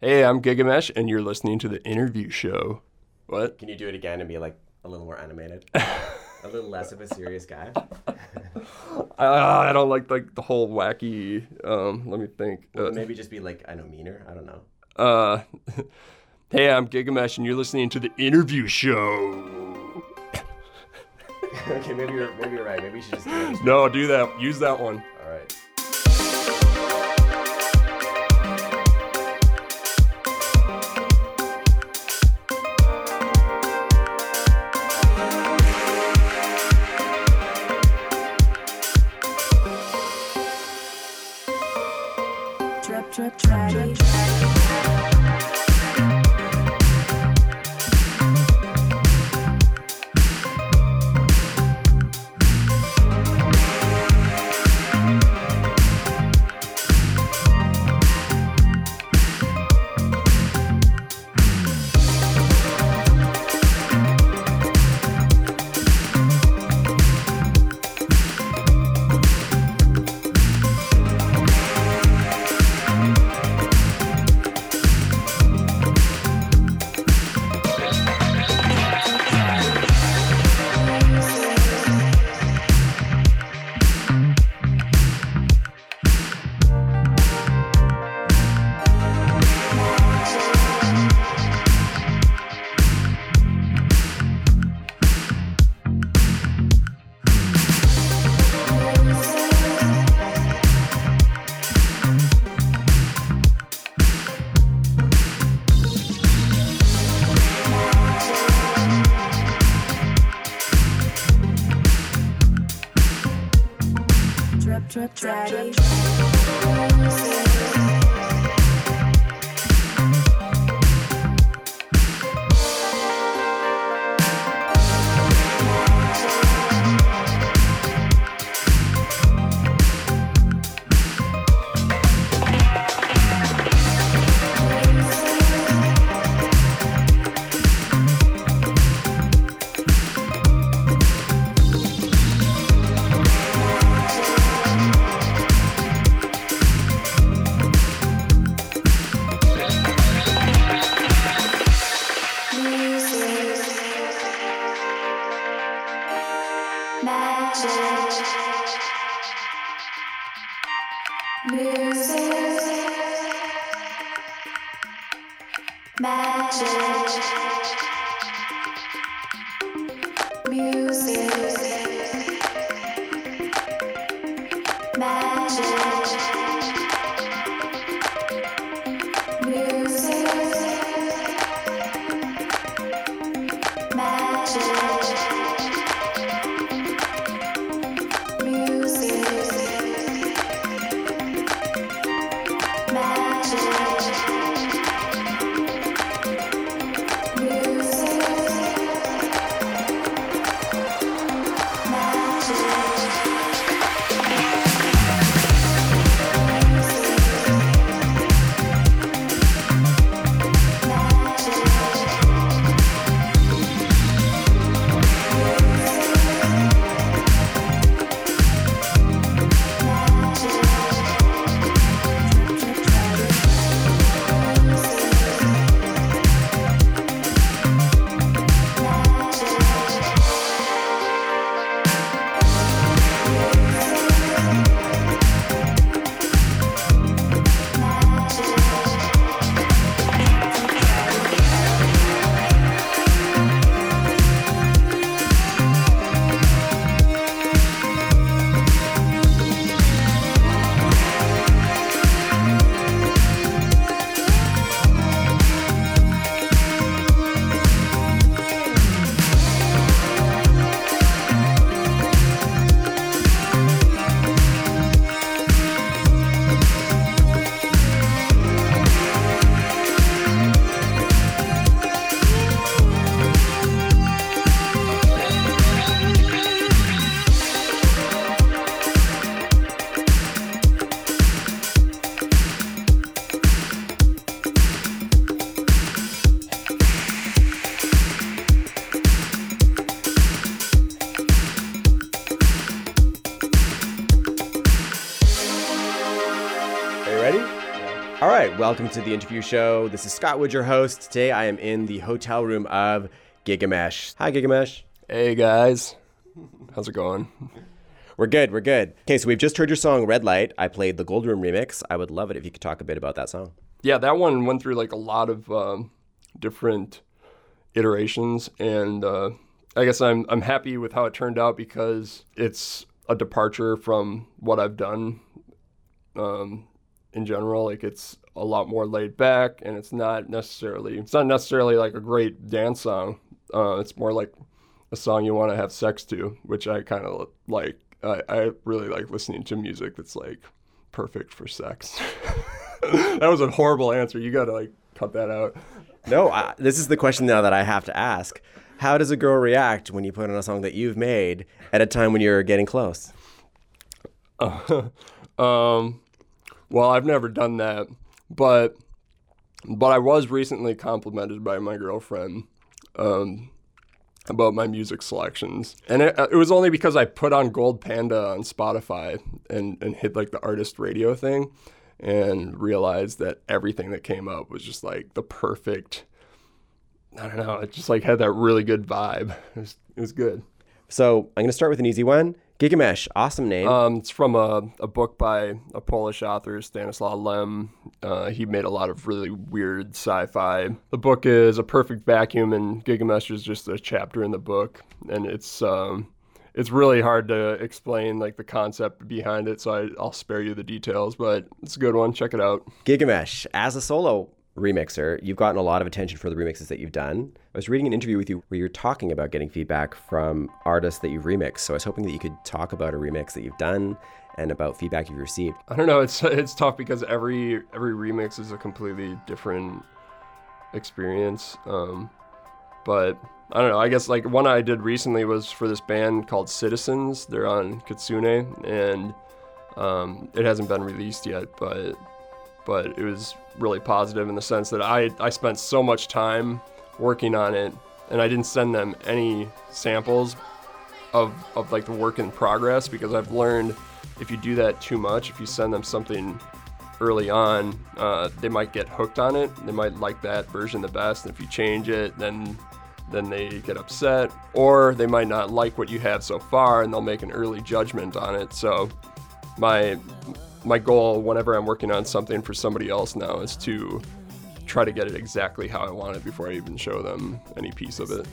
Hey, I'm Gigamesh, and you're listening to the interview show. What? Can you do it again and be like a little more animated? a little less of a serious guy? I, I don't like like the whole wacky. Um, let me think. Uh, Maybe just be like, I know, meaner. I don't know. uh, hey, I'm Gigamesh, and you're listening to the interview show. okay, maybe you're maybe you're right. Maybe you should just do it. No, do that. Use that one. All right. Drip, drip, drip, drip. Magic. Welcome to the interview show. This is Scott Wood, your host. Today I am in the hotel room of Gigamesh. Hi, Gigamesh. Hey guys, how's it going? We're good, we're good. Okay, so we've just heard your song Redlight. I played the Goldroom remix. I would love it if you could talk a bit about that song. Yeah, that one went through like a lot of um, different iterations, and uh, I guess I'm I'm happy with how it turned out because it's a departure from what I've done um, in general. Like it's a lot more laid back, and it's not necessarily it's not necessarily like a great dance song. Uh, it's more like a song you want to have sex to, which I kind of like. I, I really like listening to music that's like perfect for sex. that was a horrible answer. You got to like cut that out. No, I, this is the question now that I have to ask. How does a girl react when you put on a song that you've made at a time when you're getting close? Um, well, I've never done that, but but I was recently complimented by my girlfriend um, about my music selections, and it, it was only because I put on Gold Panda on Spotify and and hit like the artist radio thing, and realized that everything that came up was just like the perfect. I don't know. It just like had that really good vibe. It was, it was good. So I'm to start with an easy one. Gigamesh, awesome name. Um, it's from a, a book by a Polish author, Stanislaw Lem. Uh, he made a lot of really weird sci-fi. The book is a perfect vacuum, and Gigamesh is just a chapter in the book, and it's um, it's really hard to explain like the concept behind it. So I, I'll spare you the details, but it's a good one. Check it out. Gigamesh, as a solo remixer, you've gotten a lot of attention for the remixes that you've done. I was reading an interview with you where you're talking about getting feedback from artists that you've remixed. So I was hoping that you could talk about a remix that you've done and about feedback you've received. I don't know. It's it's tough because every every remix is a completely different experience. Um, but I don't know. I guess like one I did recently was for this band called Citizens. They're on Kitsune, and um, it hasn't been released yet, but but it was really positive in the sense that I I spent so much time working on it, and I didn't send them any samples of of like the work in progress because I've learned if you do that too much, if you send them something early on, uh, they might get hooked on it. They might like that version the best. And if you change it, then then they get upset, or they might not like what you have so far, and they'll make an early judgment on it. So my my goal whenever I'm working on something for somebody else now is to try to get it exactly how I want it before I even show them any piece of it.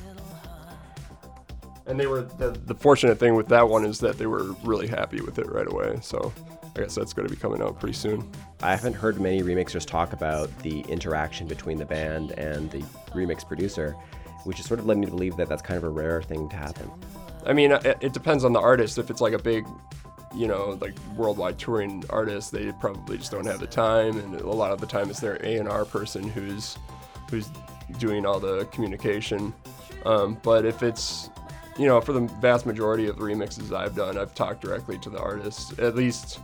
And they were the, the fortunate thing with that one is that they were really happy with it right away. So I guess that's going to be coming out pretty soon. I haven't heard many remixers talk about the interaction between the band and the remix producer, which is sort of led me to believe that that's kind of a rare thing to happen. I mean, it, it depends on the artist. If it's like a big, you know, like worldwide touring artists, they probably just don't have the time, and a lot of the time it's their A and R person who's who's doing all the communication. Um, but if it's, you know, for the vast majority of the remixes I've done, I've talked directly to the artist, at least,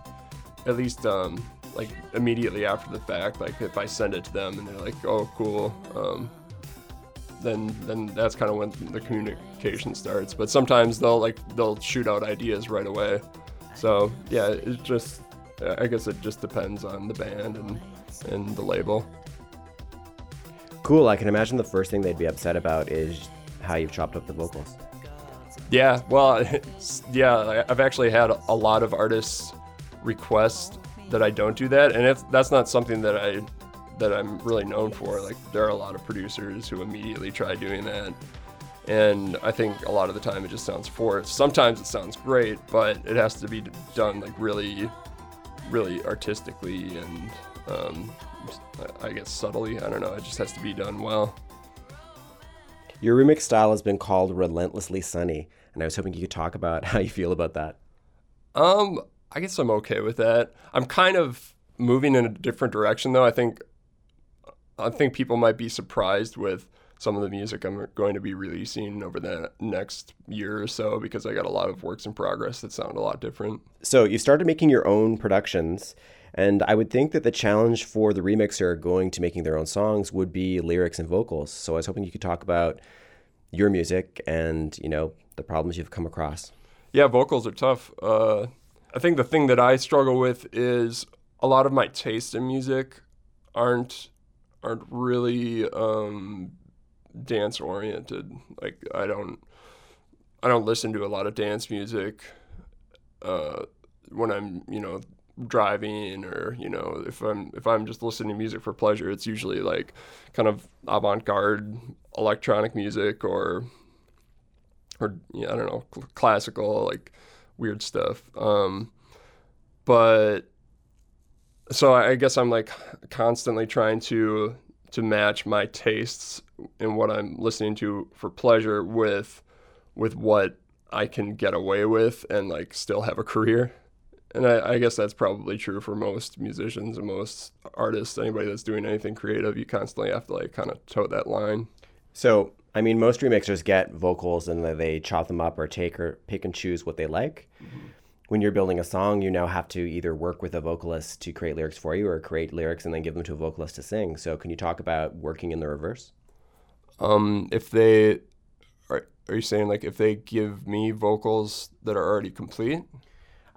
at least, um, like immediately after the fact. Like if I send it to them and they're like, "Oh, cool," um, then then that's kind of when the communication starts. But sometimes they'll like they'll shoot out ideas right away. So yeah, it just I guess it just depends on the band and and the label. Cool. I can imagine the first thing they'd be upset about is how you've chopped up the vocals. Yeah, well, it's, yeah, I- I've actually had a lot of artists request that I don't do that, and if that's not something that I that I'm really known for. Like there are a lot of producers who immediately try doing that, and I think a lot of the time it just sounds forced. Sometimes it sounds great, but it has to be done like really, really artistically and um, I guess subtly. I don't know. It just has to be done well. Your remix style has been called relentlessly sunny, and I was hoping you could talk about how you feel about that. Um, I guess I'm okay with that. I'm kind of moving in a different direction though. I think I think people might be surprised with some of the music I'm going to be releasing over the next year or so because I got a lot of works in progress that sound a lot different. So you started making your own productions, and I would think that the challenge for the remixer going to making their own songs would be lyrics and vocals. So I was hoping you could talk about your music and you know the problems you've come across. Yeah, vocals are tough. Uh, I think the thing that I struggle with is a lot of my taste in music aren't aren't really um, dance oriented. Like I don't I don't listen to a lot of dance music uh, when I'm you know driving or you know if I'm if I'm just listening to music for pleasure, it's usually like kind of avant-garde electronic music or or yeah, I don't know cl- classical like weird stuff. Um, but so I guess I'm like constantly trying to to match my tastes and what I'm listening to for pleasure with with what I can get away with and like still have a career. And I, I guess that's probably true for most musicians and most artists. Anybody that's doing anything creative, you constantly have to like kind of toe that line. So, I mean, most remixers get vocals and they chop them up or take or pick and choose what they like. Mm-hmm. When you're building a song, you now have to either work with a vocalist to create lyrics for you or create lyrics and then give them to a vocalist to sing. So, can you talk about working in the reverse? Um, if they are, are you saying like if they give me vocals that are already complete?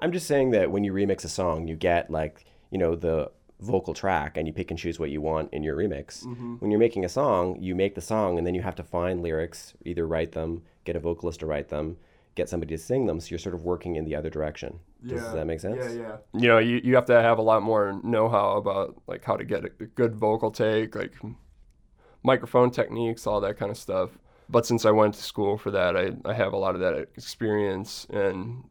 I'm just saying that when you remix a song, you get like, you know, the vocal track and you pick and choose what you want in your remix. When you're making a song, you make the song and then you have to find lyrics, either write them, get a vocalist to write them, get somebody to sing them. So you're sort of working in the other direction. Does that make sense? Yeah, yeah. You know, you, you have to have a lot more know-how about like how to get a good vocal take, like microphone techniques, all that kind of stuff. But since I went to school for that, I, I have a lot of that experience and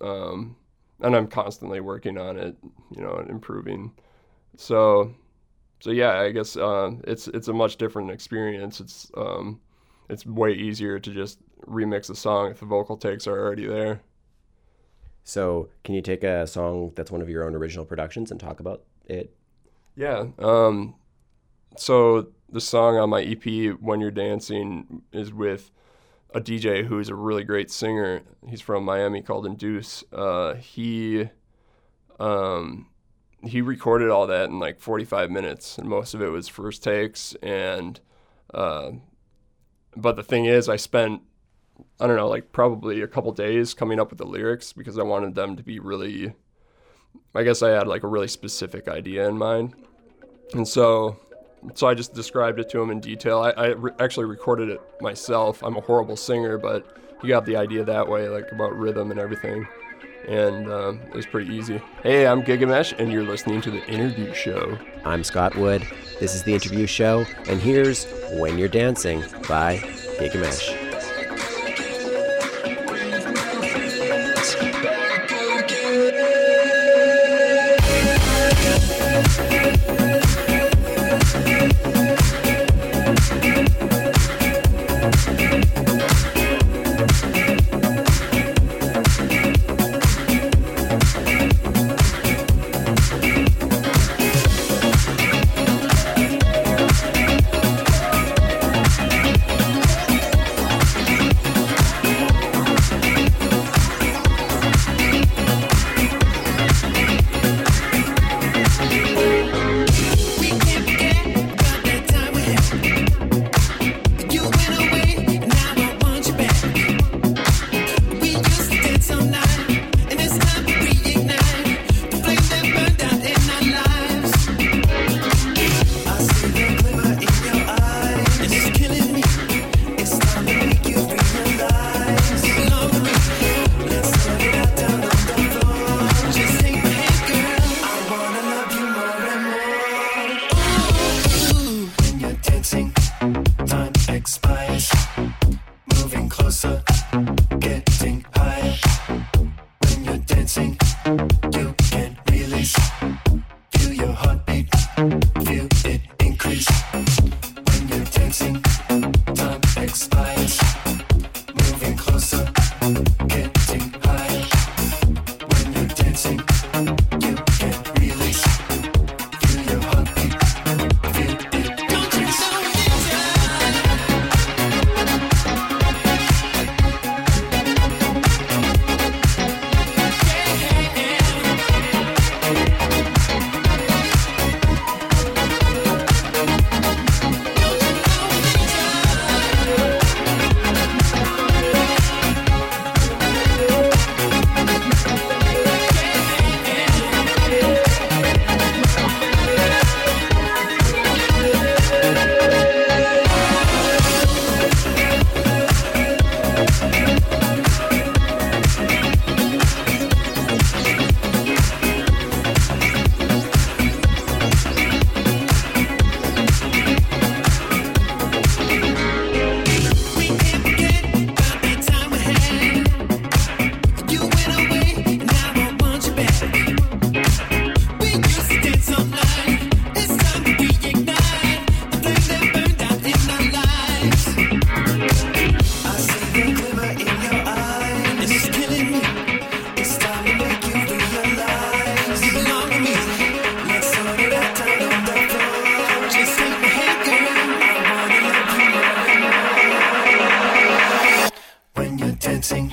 um, and I'm constantly working on it, you know, and improving. So so yeah, I guess uh, it's it's a much different experience. It's um, it's way easier to just remix a song if the vocal takes are already there. So, can you take a song that's one of your own original productions and talk about it? Yeah. Um, so the song on my EP, "When You're Dancing," is with a DJ who's a really great singer. He's from Miami, called Induce. Uh, he um, he recorded all that in like 45 minutes, and most of it was first takes. And uh, but the thing is, I spent I don't know, like probably a couple days coming up with the lyrics because I wanted them to be really. I guess I had like a really specific idea in mind, and so so I just described it to him in detail. I, I re- actually recorded it myself. I'm a horrible singer, but he got the idea that way, like about rhythm and everything, and um, it was pretty easy. Hey, I'm Gigamesh, and you're listening to the interview show. I'm Scott Wood. This is the interview show, and here's When You're Dancing by Gigamesh.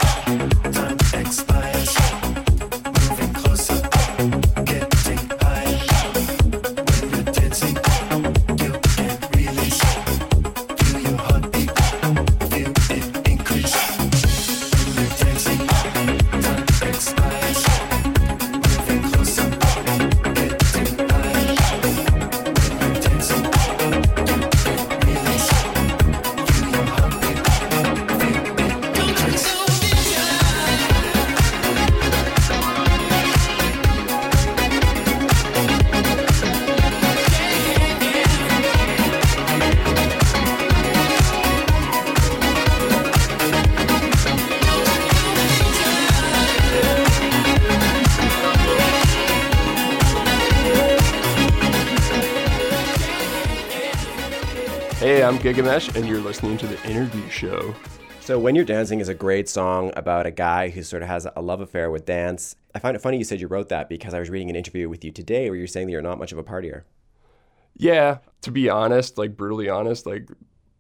Thank you. Hey, I'm Gigamesh, and you're listening to the interview show. So, When You're Dancing is a great song about a guy who sort of has a love affair with dance. I find it funny you said you wrote that because I was reading an interview with you today where you're saying that you're not much of a partier. Yeah, to be honest, like brutally honest, like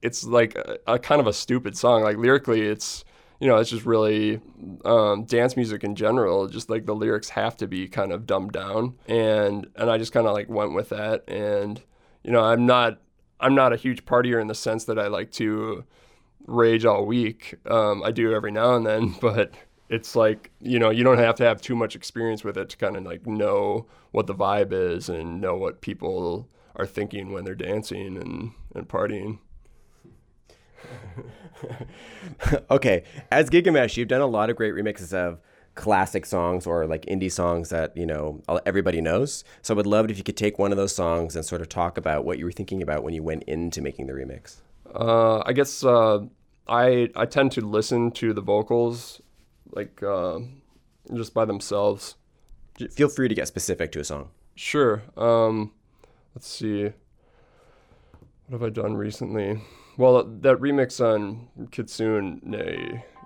it's like a, a kind of a stupid song. Like lyrically, it's you know, it's just really um, dance music in general. Just like the lyrics have to be kind of dumbed down, and and I just kind of like went with that. And you know, I'm not I'm not a huge partier in the sense that I like to rage all week. Um, I do every now and then, but it's like you know you don't have to have too much experience with it to kind of like know what the vibe is and know what people are thinking when they're dancing and, and partying. okay, as Gigamesh, you've done a lot of great remixes of classic songs or like indie songs that you know everybody knows. So I would love it if you could take one of those songs and sort of talk about what you were thinking about when you went into making the remix. Uh, I guess uh, I I tend to listen to the vocals like uh, just by themselves. Feel free to get specific to a song. Sure. Um, let's see. What have I done recently? Well, that remix on Kitsune,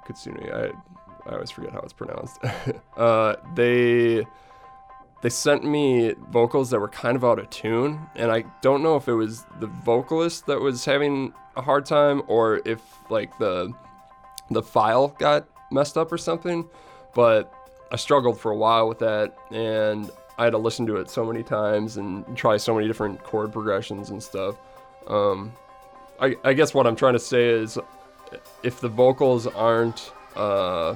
Kitsune, I I always forget how it's pronounced. uh, they they sent me vocals that were kind of out of tune, and I don't know if it was the vocalist that was having a hard time or if like the the file got messed up or something. But I struggled for a while with that, and I had to listen to it so many times and try so many different chord progressions and stuff. Um, I, I guess what I'm trying to say is, if the vocals aren't uh,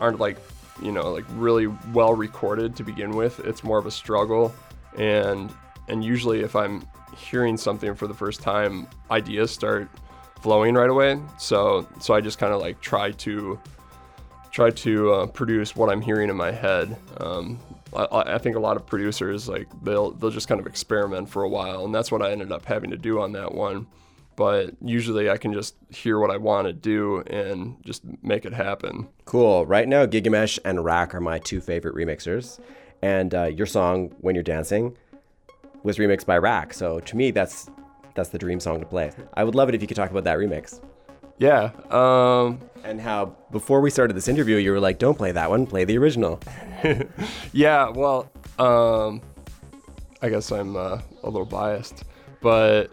aren't like you know like really well recorded to begin with, it's more of a struggle. And and usually if I'm hearing something for the first time, ideas start flowing right away. So so I just kind of like try to try to uh, produce what I'm hearing in my head. Um, I, I, think a lot of producers like they'll they'll just kind of experiment for a while, and that's what I ended up having to do on that one. But usually I can just hear what I want to do and just make it happen. Cool. Right now, Gigamesh and RAC are my two favorite remixers, and uh, your song "When You're Dancing" was remixed by RAC. So to me, that's that's the dream song to play. I would love it if you could talk about that remix. Yeah. Um, and how before we started this interview, you were like, "Don't play that one. Play the original." yeah. Well, um, I guess I'm uh, a little biased, but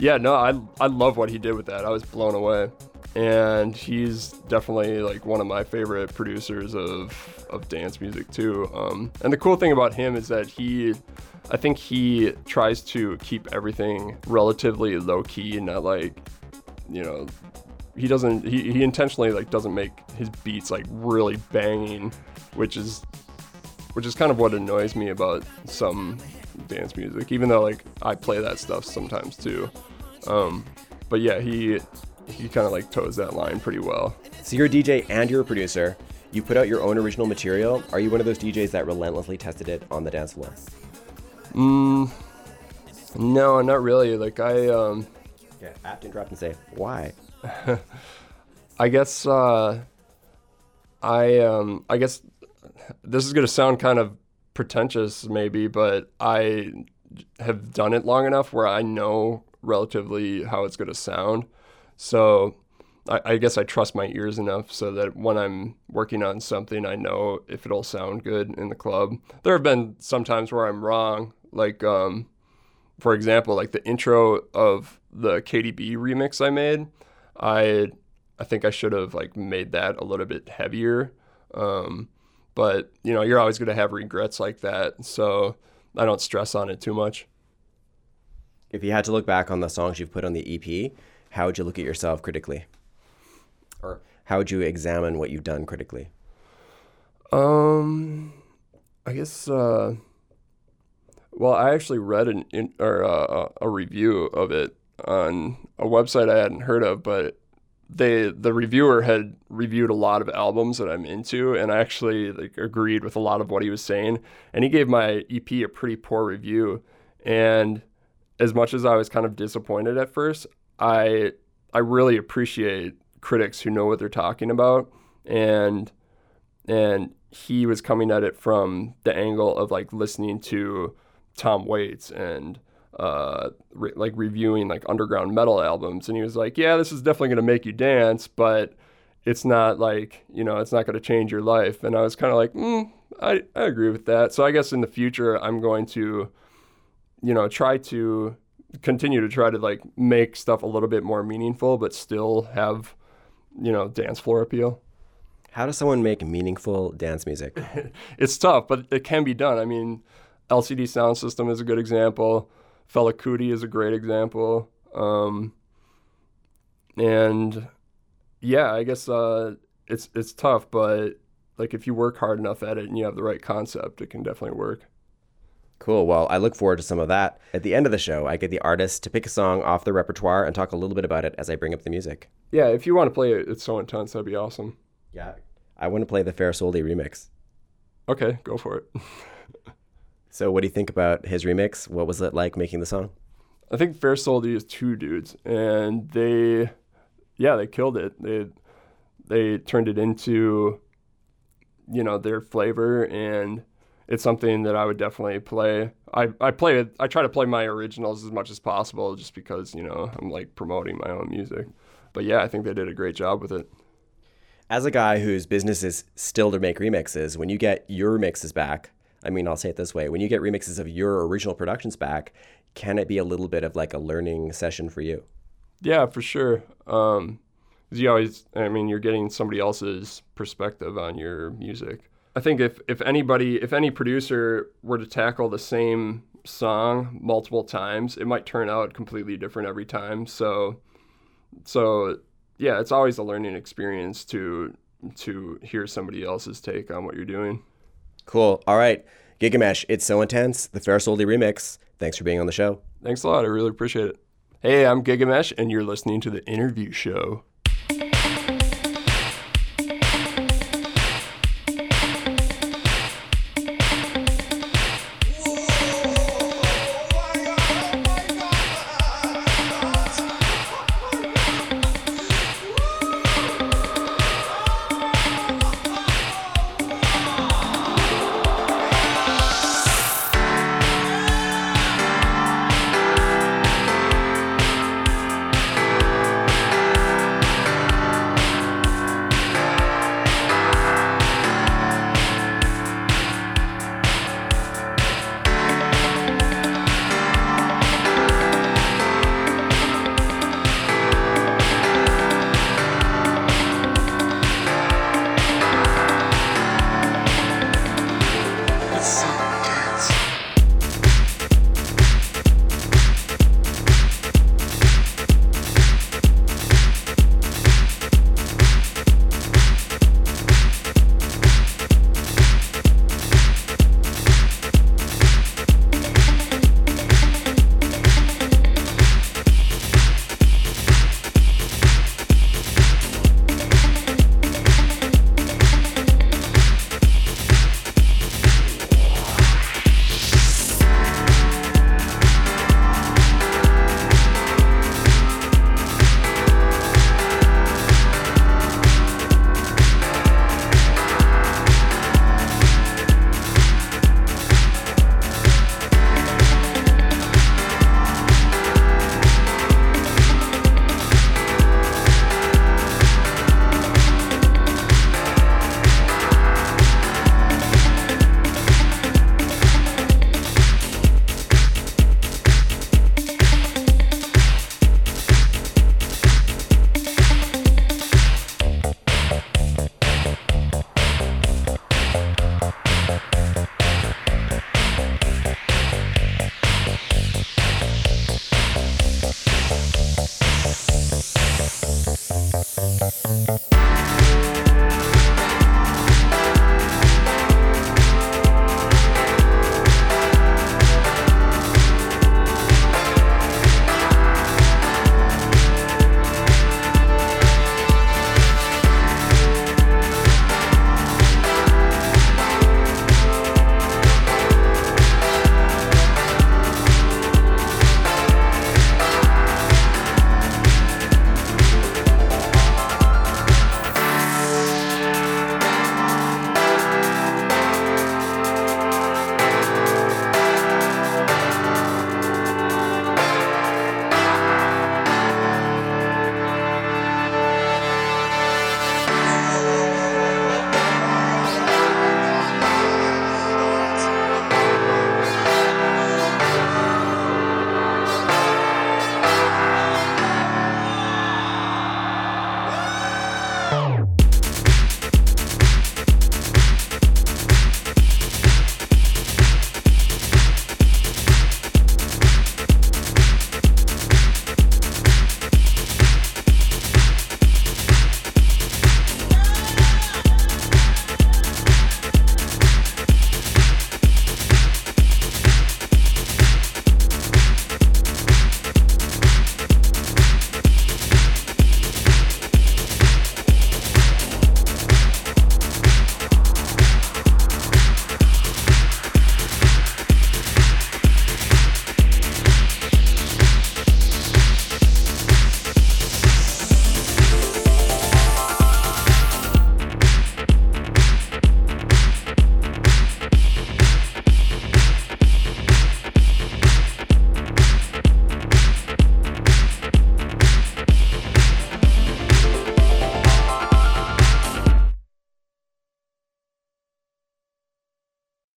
yeah, no, I I love what he did with that. I was blown away, and he's definitely like one of my favorite producers of of dance music too. Um, and the cool thing about him is that he. I think he tries to keep everything relatively low key and not like, you know, he doesn't he, he intentionally like doesn't make his beats like really banging which is which is kind of what annoys me about some dance music even though like i play that stuff sometimes too um, but yeah he he kind of like toes that line pretty well. So you're a dj and you're a producer. You put out your own original material. Are you one of those djs that relentlessly tested it on the dance floor? Mm, no not really. Like i um yeah have to interrupt and say why? I guess uh, I um, I guess this is gonna sound kind of pretentious, maybe, but I have done it long enough where I know relatively how it's gonna sound. So I, I guess I trust my ears enough so that when I'm working on something, I know if it'll sound good in the club. There have been some times where I'm wrong, like um, for example, like the intro of the KDB remix I made. I I think I should have like made that a little bit heavier. Um, but you know, you're always going to have regrets like that, so I don't stress on it too much. If you had to look back on the songs you've put on the EP, how would you look at yourself critically? Or how would you examine what you've done critically? Um, I guess. Uh, well, I actually read an in, or uh, a review of it on a website I hadn't heard of, but they the reviewer had reviewed a lot of albums that I'm into, and I actually like agreed with a lot of what he was saying. And he gave my EP a pretty poor review. And as much as I was kind of disappointed at first, I I really appreciate critics who know what they're talking about, and and he was coming at it from the angle of like listening to Tom Waits and uh, re- like reviewing like underground metal albums, and he was like, "Yeah, this is definitely going to make you dance, but it's not like you know, it's not going to change your life." And I was kind of like, mm, I I agree with that. So I guess in the future, I'm going to, you know, try to continue to try to like make stuff a little bit more meaningful, but still have, you know, dance floor appeal. How does someone make meaningful dance music? it's tough, but it can be done. I mean, LCD Soundsystem is a good example. Fela Kuti is a great example. Um, and yeah, I guess uh, it's it's tough, but like if you work hard enough at it and you have the right concept, it can definitely work. Cool. Well, I look forward to some of that. At the end of the show, I get the artist to pick a song off their repertoire and talk a little bit about it as I bring up the music. Yeah, if you want to play it, it's so intense. That'd be awesome. Yeah. I want to play the Fare Soldi remix. Okay, go for it. So, what do you think about his remix? What was it like making the song? I think Fare Soldi is two dudes, and they, yeah, they killed it. They they turned it into, you know, their flavor, and it's something that I would definitely play. I I play it. I try to play my originals as much as possible, just because you know I'm like promoting my own music. But yeah, I think they did a great job with it. As a guy whose business is still to make remixes, when you get your mixes back, I mean, I'll say it this way when you get remixes of your original productions back, can it be a little bit of like a learning session for you? Yeah, for sure. Um, you always, I mean, you're getting somebody else's perspective on your music. I think if if anybody, if any producer were to tackle the same song multiple times, it might turn out completely different every time. So, so yeah, it's always a learning experience to to hear somebody else's take on what you're doing. Cool. All right. Gigamesh, it's so intense. The Fare Soldi remix. Thanks for being on the show. Thanks a lot. I really appreciate it. Hey, I'm Gigamesh, and you're listening to the interview show.